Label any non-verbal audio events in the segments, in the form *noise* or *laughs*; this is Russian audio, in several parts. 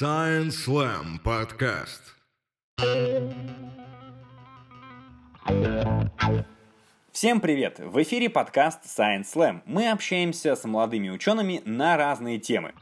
Science Slam подкаст. Всем привет! В эфире подкаст Science Slam. Мы общаемся с молодыми учеными на разные темы.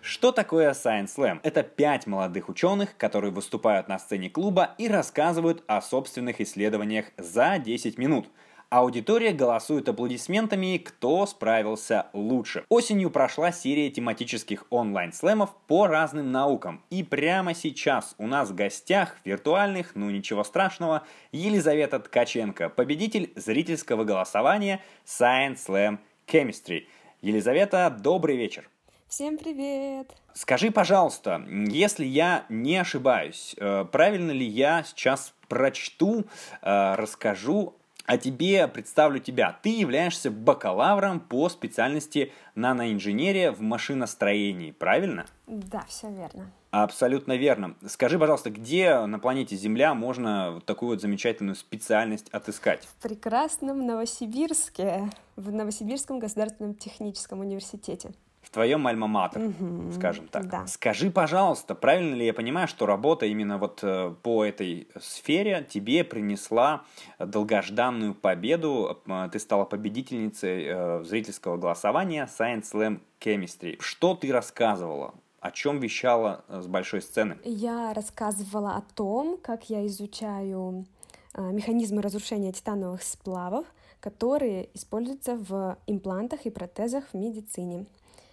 Что такое Science Slam? Это пять молодых ученых, которые выступают на сцене клуба и рассказывают о собственных исследованиях за 10 минут – Аудитория голосует аплодисментами, кто справился лучше. Осенью прошла серия тематических онлайн-слэмов по разным наукам. И прямо сейчас у нас в гостях виртуальных, ну ничего страшного, Елизавета Ткаченко, победитель зрительского голосования Science Slam Chemistry. Елизавета, добрый вечер. Всем привет! Скажи, пожалуйста, если я не ошибаюсь, э, правильно ли я сейчас прочту, э, расскажу а тебе представлю тебя. Ты являешься бакалавром по специальности наноинженерия в машиностроении, правильно? Да, все верно. Абсолютно верно. Скажи, пожалуйста, где на планете Земля можно вот такую вот замечательную специальность отыскать? В прекрасном Новосибирске, в Новосибирском государственном техническом университете в твоем альма-матер, угу, скажем так. Да. Скажи, пожалуйста, правильно ли я понимаю, что работа именно вот э, по этой сфере тебе принесла долгожданную победу, э, ты стала победительницей э, зрительского голосования Science Slam Chemistry. Что ты рассказывала? О чем вещала с большой сцены? Я рассказывала о том, как я изучаю механизмы разрушения титановых сплавов, которые используются в имплантах и протезах в медицине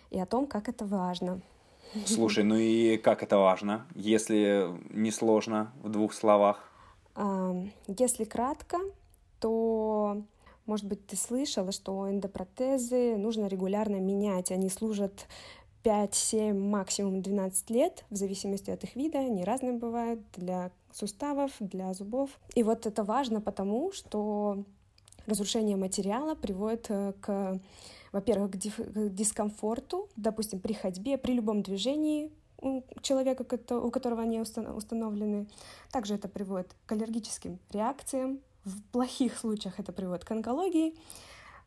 и о том, как это важно. Слушай, ну и как это важно, если не сложно в двух словах? Если кратко, то, может быть, ты слышала, что эндопротезы нужно регулярно менять. Они служат 5, 7, максимум 12 лет, в зависимости от их вида. Они разные бывают для суставов, для зубов. И вот это важно потому, что разрушение материала приводит э, к во-первых, к, к дискомфорту, допустим, при ходьбе, при любом движении у человека, у которого они установлены. Также это приводит к аллергическим реакциям. В плохих случаях это приводит к онкологии.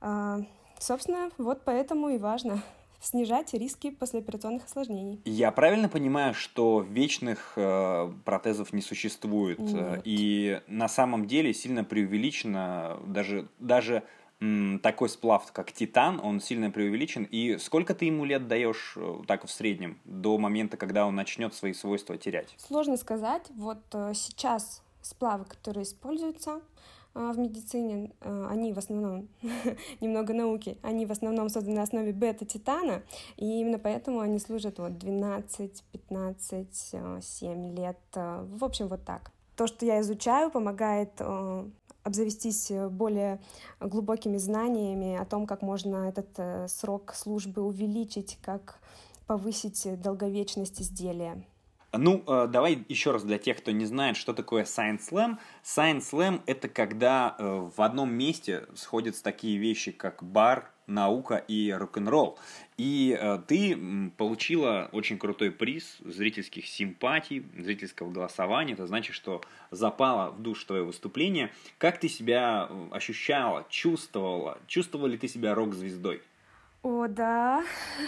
А, собственно, вот поэтому и важно *laughs* снижать риски послеоперационных осложнений. Я правильно понимаю, что вечных э, протезов не существует? Нет. И на самом деле сильно преувеличено даже, даже такой сплав, как титан, он сильно преувеличен. И сколько ты ему лет даешь э, так в среднем, до момента, когда он начнет свои свойства терять? Сложно сказать. Вот э, сейчас сплавы, которые используются э, в медицине, они в основном, *laughs* немного науки, они в основном созданы на основе бета-титана, и именно поэтому они служат вот 12, 15, 7 лет, в общем, вот так. То, что я изучаю, помогает обзавестись э, более глубокими знаниями о том, как можно этот э, срок службы увеличить, как повысить долговечность изделия. Ну, э, давай еще раз для тех, кто не знает, что такое Science Slam. Science Slam — это когда в одном месте сходятся такие вещи, как бар, наука и рок-н-ролл. И э, ты получила очень крутой приз зрительских симпатий, зрительского голосования. Это значит, что запало в душ твое выступление. Как ты себя э, ощущала, чувствовала? Чувствовала ли ты себя рок-звездой? О, да,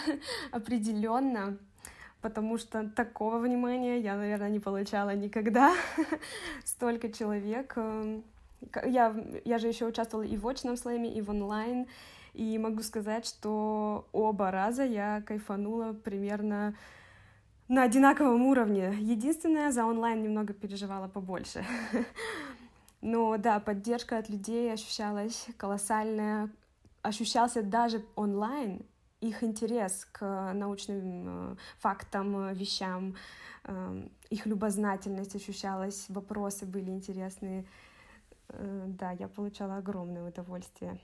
*laughs* определенно. Потому что такого внимания я, наверное, не получала никогда. *laughs* Столько человек. Эм, я, я же еще участвовала и в очном слэме, и в онлайн. И могу сказать, что оба раза я кайфанула примерно на одинаковом уровне. Единственное, за онлайн немного переживала побольше. *laughs* Но да, поддержка от людей ощущалась колоссальная. Ощущался даже онлайн их интерес к научным э, фактам, вещам, э, их любознательность ощущалась, вопросы были интересные. Э, да, я получала огромное удовольствие.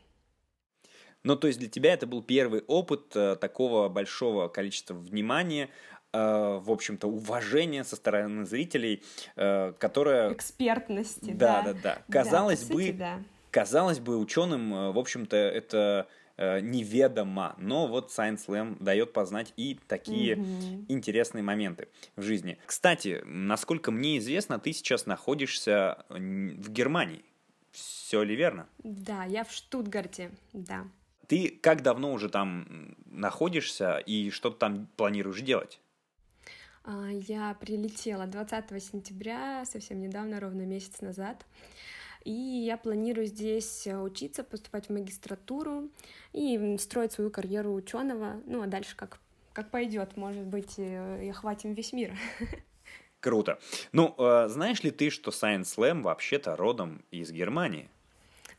Ну, то есть для тебя это был первый опыт э, такого большого количества внимания, э, в общем-то, уважения со стороны зрителей, э, которое... Экспертности, да. Да, да, да. Казалось да, бы, сути, да. казалось бы, ученым, в общем-то, это неведомо, но вот Science Slam дает познать и такие mm-hmm. интересные моменты в жизни. Кстати, насколько мне известно, ты сейчас находишься в Германии. Все ли верно? Да, я в Штутгарте, да. Ты как давно уже там находишься и что ты там планируешь делать? А, я прилетела 20 сентября, совсем недавно, ровно месяц назад. И я планирую здесь учиться, поступать в магистратуру и строить свою карьеру ученого. Ну а дальше как, как пойдет, может быть, и охватим весь мир. *laughs* Круто. Ну, э, знаешь ли ты, что Science Slam вообще-то родом из Германии?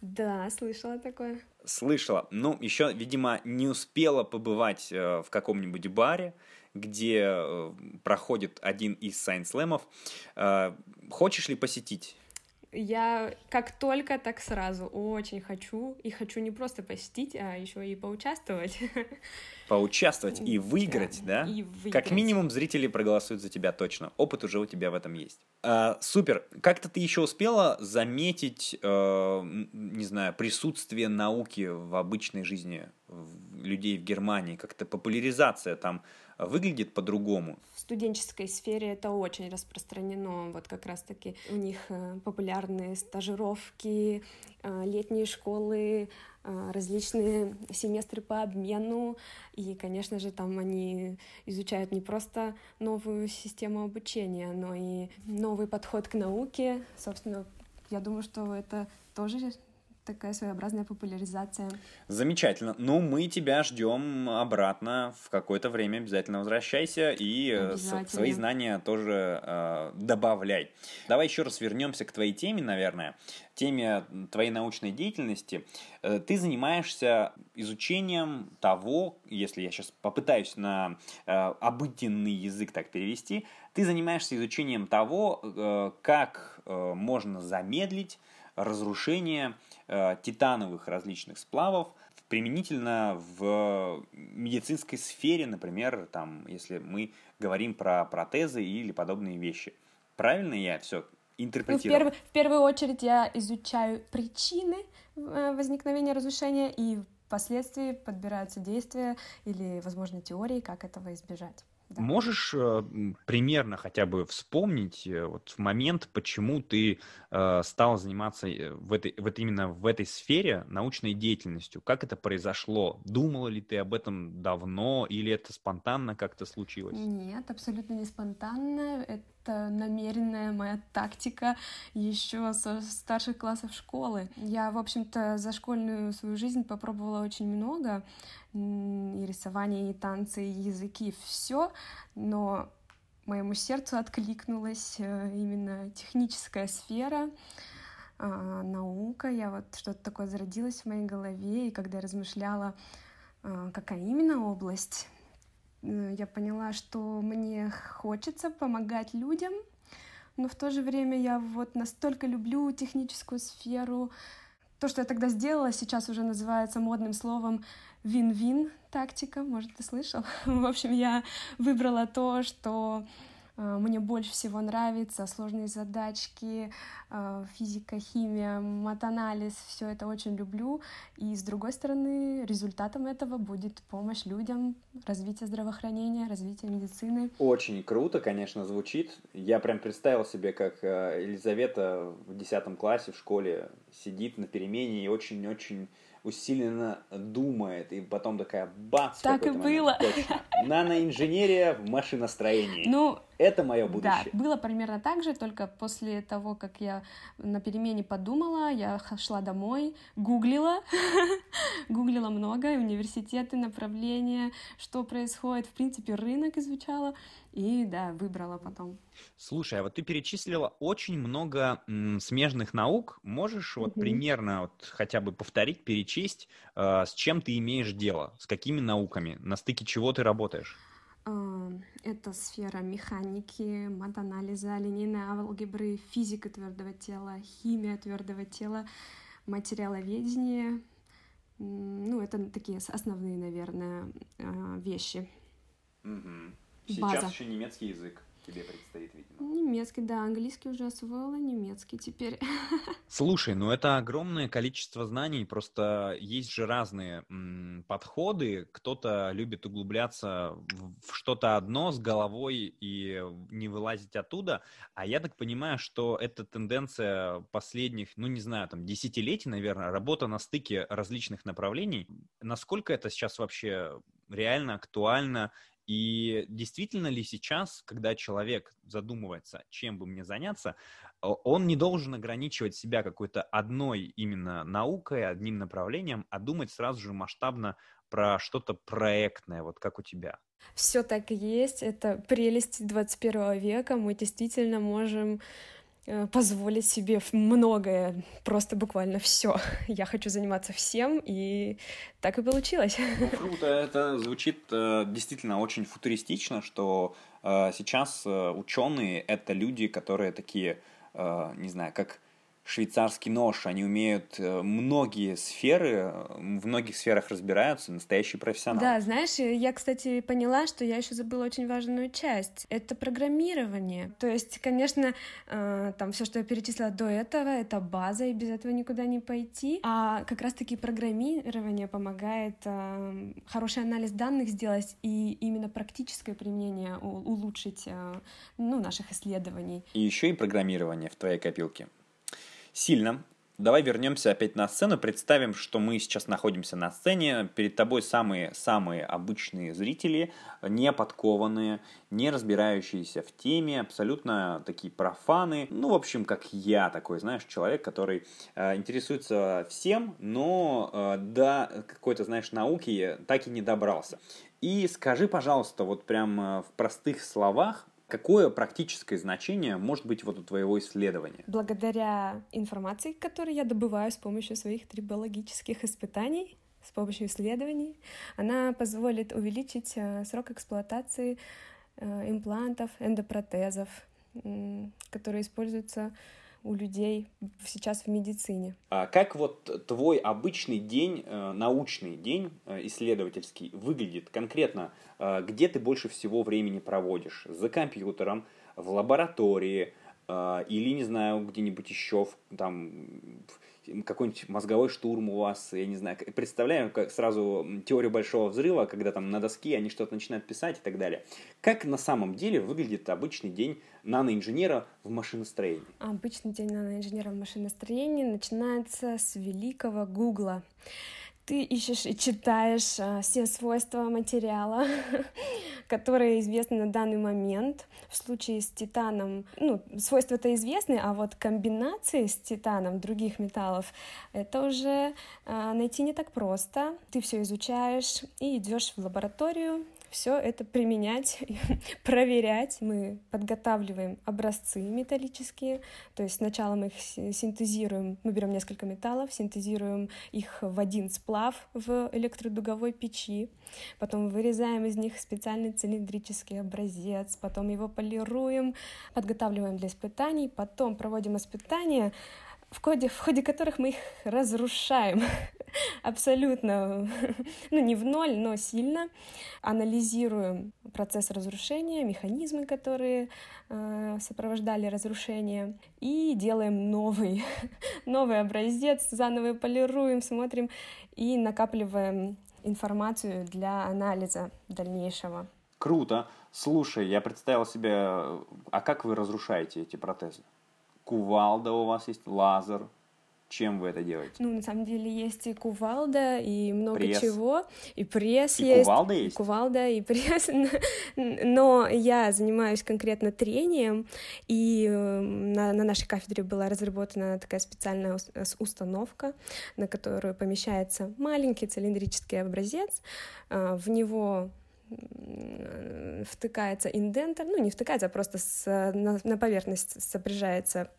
Да, слышала такое. Слышала. Ну, еще, видимо, не успела побывать э, в каком-нибудь баре, где э, проходит один из Slam'ов. Э, хочешь ли посетить? Я как только, так сразу очень хочу. И хочу не просто посетить, а еще и поучаствовать. *laughs* Поучаствовать и выиграть, да? И выиграть. Как минимум зрители проголосуют за тебя точно. Опыт уже у тебя в этом есть. А, супер. Как-то ты еще успела заметить, э, не знаю, присутствие науки в обычной жизни людей в Германии? Как-то популяризация там выглядит по-другому. В студенческой сфере это очень распространено. Вот как раз-таки у них э, популярные стажировки, э, летние школы, э, различные семестры по обмену. И, конечно же, там они изучают не просто новую систему обучения, но и новый подход к науке. Собственно, я думаю, что это тоже такая своеобразная популяризация. Замечательно. Ну, мы тебя ждем обратно в какое-то время. Обязательно возвращайся и э, свои знания тоже э, добавляй. Давай еще раз вернемся к твоей теме, наверное, теме твоей научной деятельности. Э, ты занимаешься изучением того, если я сейчас попытаюсь на э, обыденный язык так перевести, ты занимаешься изучением того, э, как э, можно замедлить разрушение титановых различных сплавов применительно в медицинской сфере, например, там, если мы говорим про протезы или подобные вещи. Правильно я все интерпретировал? Ну, в, перв, в первую очередь я изучаю причины э, возникновения разрушения и впоследствии подбираются действия или, возможно, теории, как этого избежать. Да. Можешь э, примерно хотя бы вспомнить э, вот момент, почему ты э, стал заниматься э, в этой, вот именно в этой сфере научной деятельностью? Как это произошло? Думала ли ты об этом давно или это спонтанно как-то случилось? Нет, абсолютно не спонтанно. Это намеренная моя тактика еще со старших классов школы. Я, в общем-то, за школьную свою жизнь попробовала очень много и рисование, и танцы, и языки, все, но моему сердцу откликнулась э, именно техническая сфера, а, наука. Я вот что-то такое зародилось в моей голове, и когда я размышляла, а, какая именно область, я поняла, что мне хочется помогать людям, но в то же время я вот настолько люблю техническую сферу. То, что я тогда сделала, сейчас уже называется модным словом вин-вин тактика, может, ты слышал? *laughs* В общем, я выбрала то, что э, мне больше всего нравится, сложные задачки, э, физика, химия, матанализ, все это очень люблю. И с другой стороны, результатом этого будет помощь людям, развитие здравоохранения, развитие медицины. Очень круто, конечно, звучит. Я прям представил себе, как э, Елизавета в 10 классе в школе сидит на перемене и очень-очень усиленно думает, и потом такая бац! Так и было. Точно. Наноинженерия в машиностроении. Ну, это мое будущее. Да, было примерно так же, только после того, как я на перемене подумала, я шла домой, гуглила, *laughs* гуглила много, университеты, направления, что происходит, в принципе, рынок изучала, и да, выбрала потом. Слушай, а вот ты перечислила очень много м, смежных наук. Можешь вот угу. примерно вот хотя бы повторить, перечесть, э, с чем ты имеешь дело, с какими науками, на стыке чего ты работаешь? Это сфера механики, матанализа, линейной алгебры, физика твердого тела, химия твердого тела, материаловедение. Ну, это такие основные, наверное, а, вещи. Угу. Сейчас База. еще немецкий язык тебе предстоит, видимо. Немецкий, да, английский уже освоила, немецкий теперь. *laughs* Слушай, ну это огромное количество знаний, просто есть же разные м, подходы. Кто-то любит углубляться в, что-то одно с головой и не вылазить оттуда, а я так понимаю, что это тенденция последних, ну не знаю, там десятилетий, наверное, работа на стыке различных направлений. Насколько это сейчас вообще реально актуально И действительно ли сейчас, когда человек задумывается, чем бы мне заняться, он не должен ограничивать себя какой-то одной именно наукой, одним направлением, а думать сразу же масштабно про что-то проектное, вот как у тебя. Все так и есть. Это прелесть 21 века. Мы действительно можем позволить себе многое, просто буквально все. *laughs* Я хочу заниматься всем, и так и получилось. *laughs* Ну, круто, это звучит э, действительно очень футуристично, что э, сейчас э, ученые это люди, которые такие, э, не знаю, как швейцарский нож, они умеют э, многие сферы, в многих сферах разбираются, настоящий профессионал. Да, знаешь, я, кстати, поняла, что я еще забыла очень важную часть. Это программирование. То есть, конечно, э, там все, что я перечислила до этого, это база, и без этого никуда не пойти. А как раз-таки программирование помогает э, хороший анализ данных сделать и именно практическое применение улучшить ну, наших исследований. И еще и программирование в твоей копилке сильно. Давай вернемся опять на сцену, представим, что мы сейчас находимся на сцене, перед тобой самые-самые обычные зрители, не подкованные, не разбирающиеся в теме, абсолютно такие профаны, ну, в общем, как я такой, знаешь, человек, который э, интересуется всем, но э, до какой-то, знаешь, науки так и не добрался. И скажи, пожалуйста, вот прям э, в простых словах, Какое практическое значение может быть вот у твоего исследования? Благодаря информации, которую я добываю с помощью своих трибологических испытаний, с помощью исследований, она позволит увеличить э, срок эксплуатации э, имплантов, эндопротезов, которые используются у людей сейчас в медицине. А как вот твой обычный день, э, научный день э, исследовательский выглядит конкретно? Э, где ты больше всего времени проводишь? За компьютером, в лаборатории или, не знаю, где-нибудь еще там какой-нибудь мозговой штурм у вас, я не знаю, представляю как сразу теорию большого взрыва, когда там на доске они что-то начинают писать и так далее. Как на самом деле выглядит обычный день наноинженера в машиностроении? Обычный день наноинженера в машиностроении начинается с великого Гугла ты ищешь и читаешь а, все свойства материала, *laughs* которые известны на данный момент. В случае с титаном, ну, свойства-то известны, а вот комбинации с титаном других металлов, это уже а, найти не так просто. Ты все изучаешь и идешь в лабораторию, все это применять, *laughs* проверять. Мы подготавливаем образцы металлические, то есть сначала мы их синтезируем, мы берем несколько металлов, синтезируем их в один сплав в электродуговой печи, потом вырезаем из них специальный цилиндрический образец, потом его полируем, подготавливаем для испытаний, потом проводим испытания, в ходе, в ходе которых мы их разрушаем *laughs* абсолютно, *laughs* ну не в ноль, но сильно, анализируем процесс разрушения, механизмы, которые э, сопровождали разрушение, и делаем новый, *laughs* новый образец, заново полируем, смотрим и накапливаем информацию для анализа дальнейшего. Круто. Слушай, я представил себе, а как вы разрушаете эти протезы? Кувалда у вас есть, лазер. Чем вы это делаете? Ну, на самом деле есть и кувалда, и много пресс. чего. И пресс и есть. кувалда есть? И кувалда, и пресс. *laughs* Но я занимаюсь конкретно трением, и эм, на, на нашей кафедре была разработана такая специальная установка, на которую помещается маленький цилиндрический образец. А, в него втыкается индентер, ну не втыкается, а просто с, на, на поверхность сопряжается,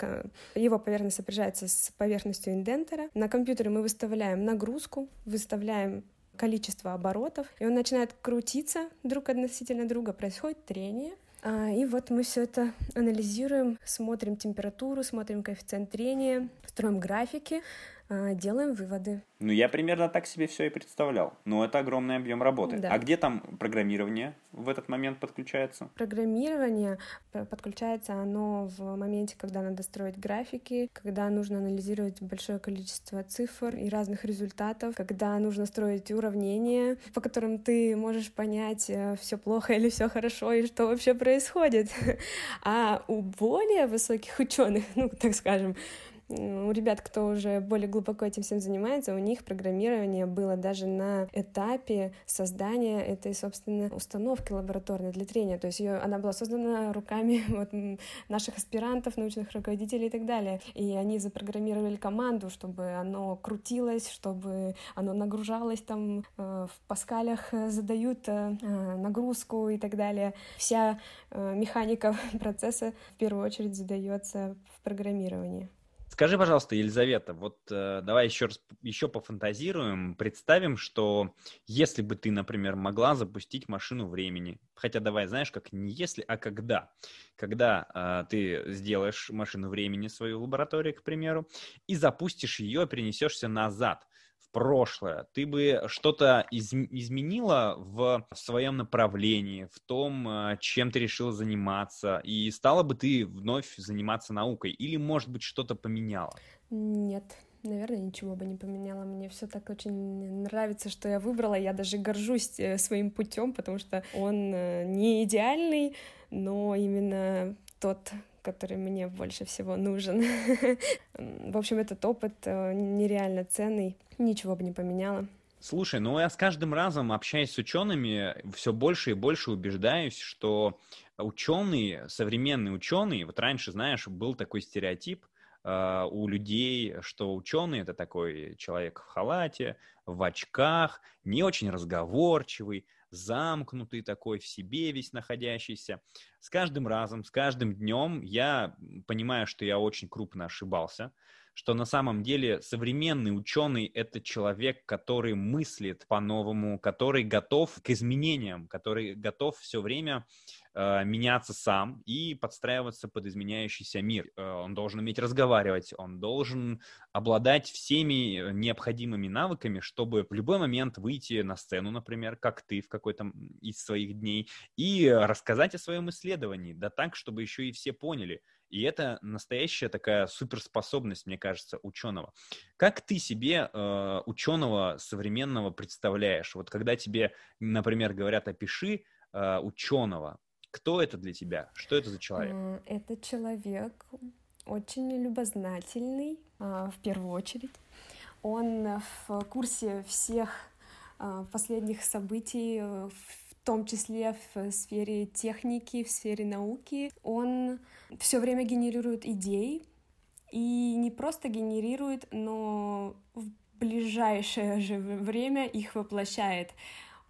его поверхность сопряжается с поверхностью индентера. На компьютере мы выставляем нагрузку, выставляем количество оборотов, и он начинает крутиться друг относительно друга, происходит трение, а, и вот мы все это анализируем, смотрим температуру, смотрим коэффициент трения, строим графики, делаем выводы. Ну, я примерно так себе все и представлял. Но это огромный объем работы. Да. А где там программирование в этот момент подключается? Программирование подключается оно в моменте, когда надо строить графики, когда нужно анализировать большое количество цифр и разных результатов, когда нужно строить уравнения, по которым ты можешь понять, э, все плохо или все хорошо, и что вообще происходит. *laughs* А у более высоких ученых, *laughs* ну, так скажем, у ребят, кто уже более глубоко этим всем занимается, у них программирование было даже на этапе создания этой, собственно, установки лабораторной для трения. То есть ее, она была создана руками *laughs* вот, наших аспирантов, научных руководителей и так далее. И они запрограммировали команду, чтобы оно крутилось, чтобы оно нагружалось там э, в паскалях, э, задают э, нагрузку и так далее. Вся механика *laughs* процесса в первую очередь задается в программировании. Скажи, пожалуйста, Елизавета, вот э, давай еще раз еще пофантазируем, представим, что если бы ты, например, могла запустить машину времени, хотя давай, знаешь, как не если, а когда, когда э, ты сделаешь машину времени свою лабораторию, к примеру, и запустишь ее, перенесешься назад прошлое, ты бы что-то из, изменила в, в своем направлении, в том, э, чем ты решила заниматься, и стала бы ты вновь заниматься наукой, или, может быть, что-то поменяла? Нет, наверное, ничего бы не поменяла. Мне все так очень нравится, что я выбрала. Я даже горжусь э, своим путем, потому что он э, не идеальный, но именно тот, который мне больше всего нужен. *laughs* В общем, этот опыт э, нереально ценный, ничего бы не поменяла. Слушай, ну я с каждым разом, общаясь с учеными, все больше и больше убеждаюсь, что ученые, современные ученые, вот раньше, знаешь, был такой стереотип э, у людей, что ученый это такой человек в халате, в очках, не очень разговорчивый, замкнутый такой, в себе весь находящийся. С каждым разом, с каждым днем я понимаю, что я очень крупно ошибался, что на самом деле современный ученый — это человек, который мыслит по-новому, который готов к изменениям, который готов все время меняться сам и подстраиваться под изменяющийся мир. Э, он должен уметь разговаривать, он должен обладать всеми необходимыми навыками, чтобы в любой момент выйти на сцену, например, как ты в какой-то из своих дней, и рассказать о своем исследовании, да так, чтобы еще и все поняли. И это настоящая такая суперспособность, мне кажется, ученого. Как ты себе э, ученого современного представляешь? Вот когда тебе, например, говорят, опиши э, ученого, кто это для тебя? Что это за человек? Это человек очень любознательный, а, в первую очередь. Он в курсе всех а, последних событий, в том числе в сфере техники, в сфере науки. Он все время генерирует идеи, и не просто генерирует, но в ближайшее же время их воплощает.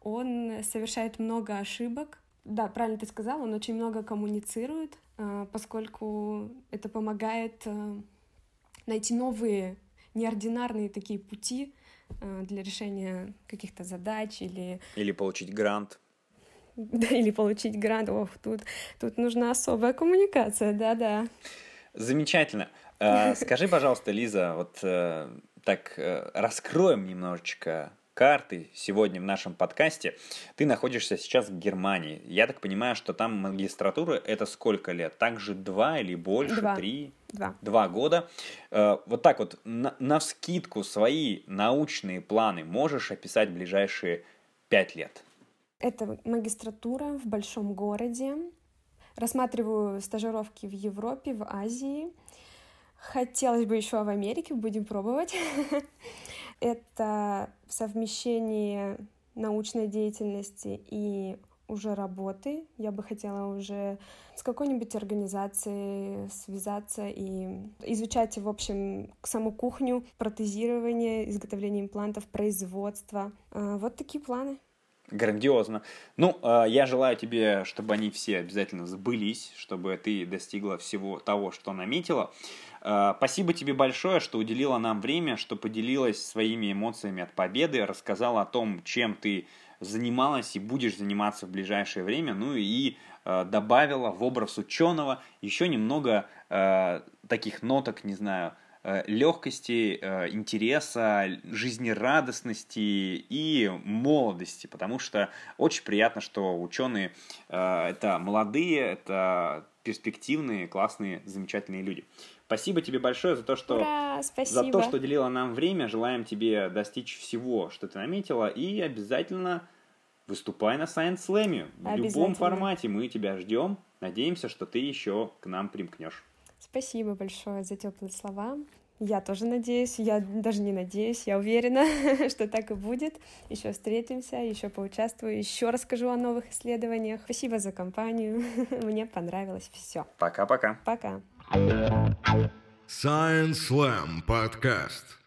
Он совершает много ошибок, да, правильно ты сказал, он очень много коммуницирует, а, поскольку это помогает а, найти новые неординарные такие пути а, для решения каких-то задач или... Или получить грант. *laughs* Да, или получить грант. Ох, тут, тут нужна особая коммуникация, да-да. Замечательно. *laughs* Скажи, пожалуйста, Лиза, вот э, так э, раскроем немножечко карты сегодня в нашем подкасте. Ты находишься сейчас в Германии. Я так понимаю, что там магистратура это сколько лет? Также два или больше? Два. Три? Два. Два года. Э, вот так вот, на, на вскидку свои научные планы можешь описать в ближайшие пять лет? Это магистратура в большом городе. Рассматриваю стажировки в Европе, в Азии. Хотелось бы еще в Америке, будем пробовать. *laughs* Это совмещение научной деятельности и уже работы. Я бы хотела уже с какой-нибудь организацией связаться и изучать, в общем, саму кухню, протезирование, изготовление имплантов, производство. А, вот такие планы. Грандиозно. Ну, а, я желаю тебе, чтобы они все обязательно сбылись, чтобы ты достигла всего того, что наметила. А, спасибо тебе большое, что уделила нам время, что поделилась своими эмоциями от победы, рассказала о том, чем ты занималась и будешь заниматься в ближайшее время, ну и а, добавила в образ ученого еще немного таких ноток, не знаю, легкости, э, интереса, жизнерадостности и молодости, потому что очень приятно, что ученые э, это молодые, это перспективные, классные, замечательные люди. Спасибо тебе большое за то, что Ура, за то, что делила нам время. Желаем тебе достичь всего, что ты наметила, и обязательно выступай на Science Slam. В любом формате мы тебя ждем. Надеемся, что ты еще к нам примкнешь. Спасибо большое за теплые слова. Я тоже надеюсь, я даже не надеюсь, я уверена, *laughs* что так и будет. Еще встретимся, еще поучаствую, еще расскажу о новых исследованиях. Спасибо за компанию, *laughs* мне понравилось все. Пока-пока. Пока. Science Slam подкаст.